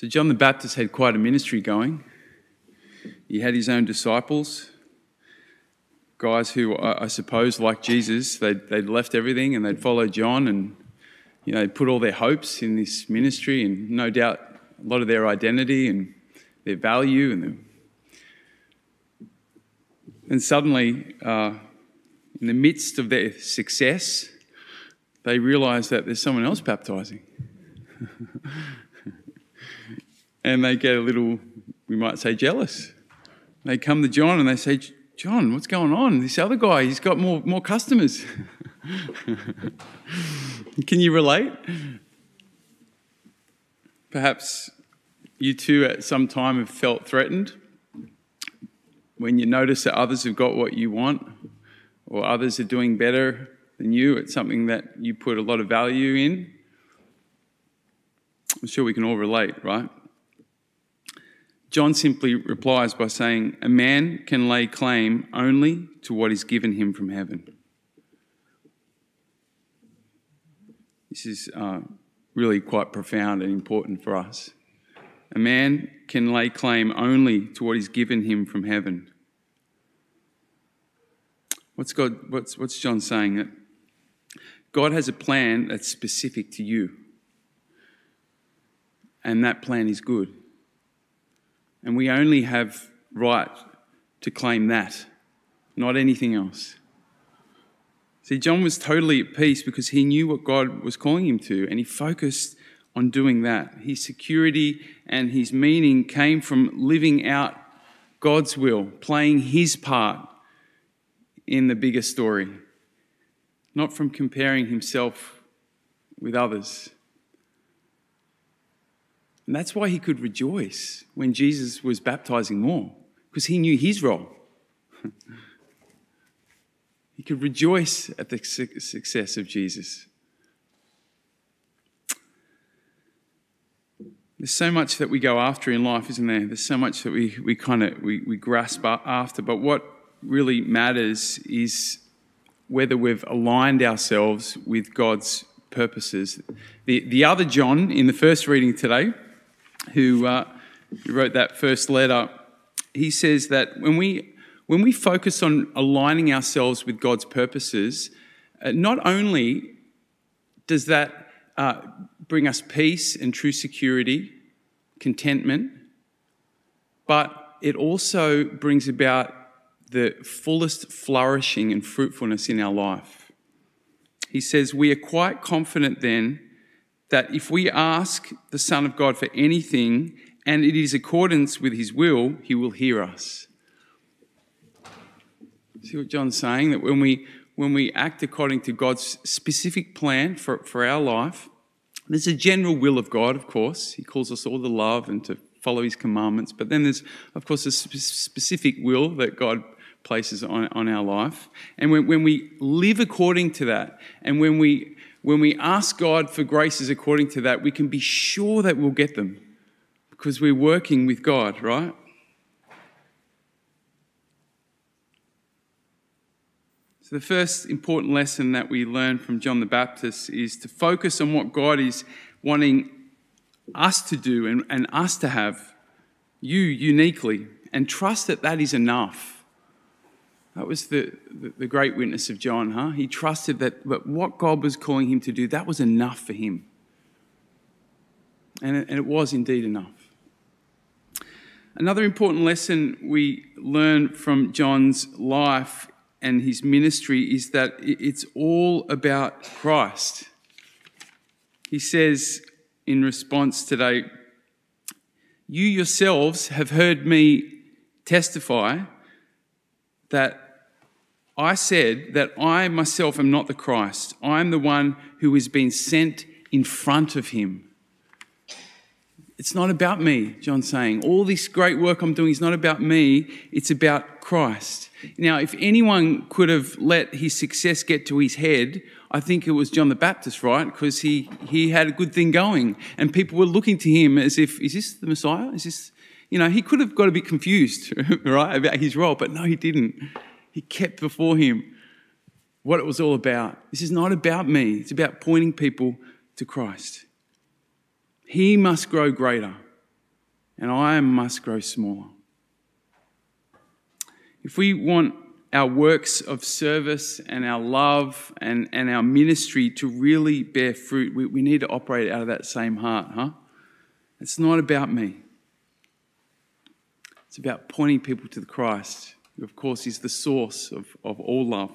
So, John the Baptist had quite a ministry going. He had his own disciples, guys who, I suppose, like Jesus, they'd, they'd left everything and they'd followed John and you know, put all their hopes in this ministry and no doubt a lot of their identity and their value. And, and suddenly, uh, in the midst of their success, they realize that there's someone else baptizing. and they get a little, we might say, jealous. They come to John and they say, John, what's going on? This other guy, he's got more, more customers. Can you relate? Perhaps you too at some time have felt threatened when you notice that others have got what you want or others are doing better than you It's something that you put a lot of value in. I'm sure we can all relate, right? John simply replies by saying, A man can lay claim only to what is given him from heaven. This is uh, really quite profound and important for us. A man can lay claim only to what is given him from heaven. What's, God, what's, what's John saying? That God has a plan that's specific to you. And that plan is good. And we only have right to claim that, not anything else. See, John was totally at peace because he knew what God was calling him to, and he focused on doing that. His security and his meaning came from living out God's will, playing his part in the bigger story, not from comparing himself with others. And that's why he could rejoice when Jesus was baptizing more, because he knew his role. he could rejoice at the success of Jesus. There's so much that we go after in life, isn't there? There's so much that we, we kind of we, we grasp after. But what really matters is whether we've aligned ourselves with God's purposes. The, the other John in the first reading today who, uh, wrote that first letter, he says that when we, when we focus on aligning ourselves with God's purposes, uh, not only does that uh, bring us peace and true security, contentment, but it also brings about the fullest flourishing and fruitfulness in our life. He says, We are quite confident then that if we ask the Son of God for anything and it is accordance with his will, he will hear us. See what John's saying? That when we when we act according to God's specific plan for, for our life, there's a general will of God, of course. He calls us all to love and to follow his commandments. But then there's, of course, a specific will that God places on, on our life. And when, when we live according to that, and when we when we ask God for graces according to that, we can be sure that we'll get them because we're working with God, right? So, the first important lesson that we learn from John the Baptist is to focus on what God is wanting us to do and, and us to have, you uniquely, and trust that that is enough. That was the, the, the, great witness of John, huh? He trusted that, that what God was calling him to do, that was enough for him. And it, and it was indeed enough. Another important lesson we learn from John's life and his ministry is that it's all about Christ. He says in response today, You yourselves have heard me testify that I said that I myself am not the Christ. I am the one who has been sent in front of him. It's not about me, John's saying. All this great work I'm doing is not about me, it's about Christ. Now, if anyone could have let his success get to his head, I think it was John the Baptist, right? Because he, he had a good thing going. And people were looking to him as if, is this the Messiah? Is this, you know, he could have got a bit confused, right, about his role, but no, he didn't. He kept before him what it was all about. This is not about me, it's about pointing people to Christ. He must grow greater. and I must grow smaller. If we want our works of service and our love and, and our ministry to really bear fruit, we, we need to operate out of that same heart, huh? It's not about me. It's about pointing people to the Christ, of course, is the source of, of all love.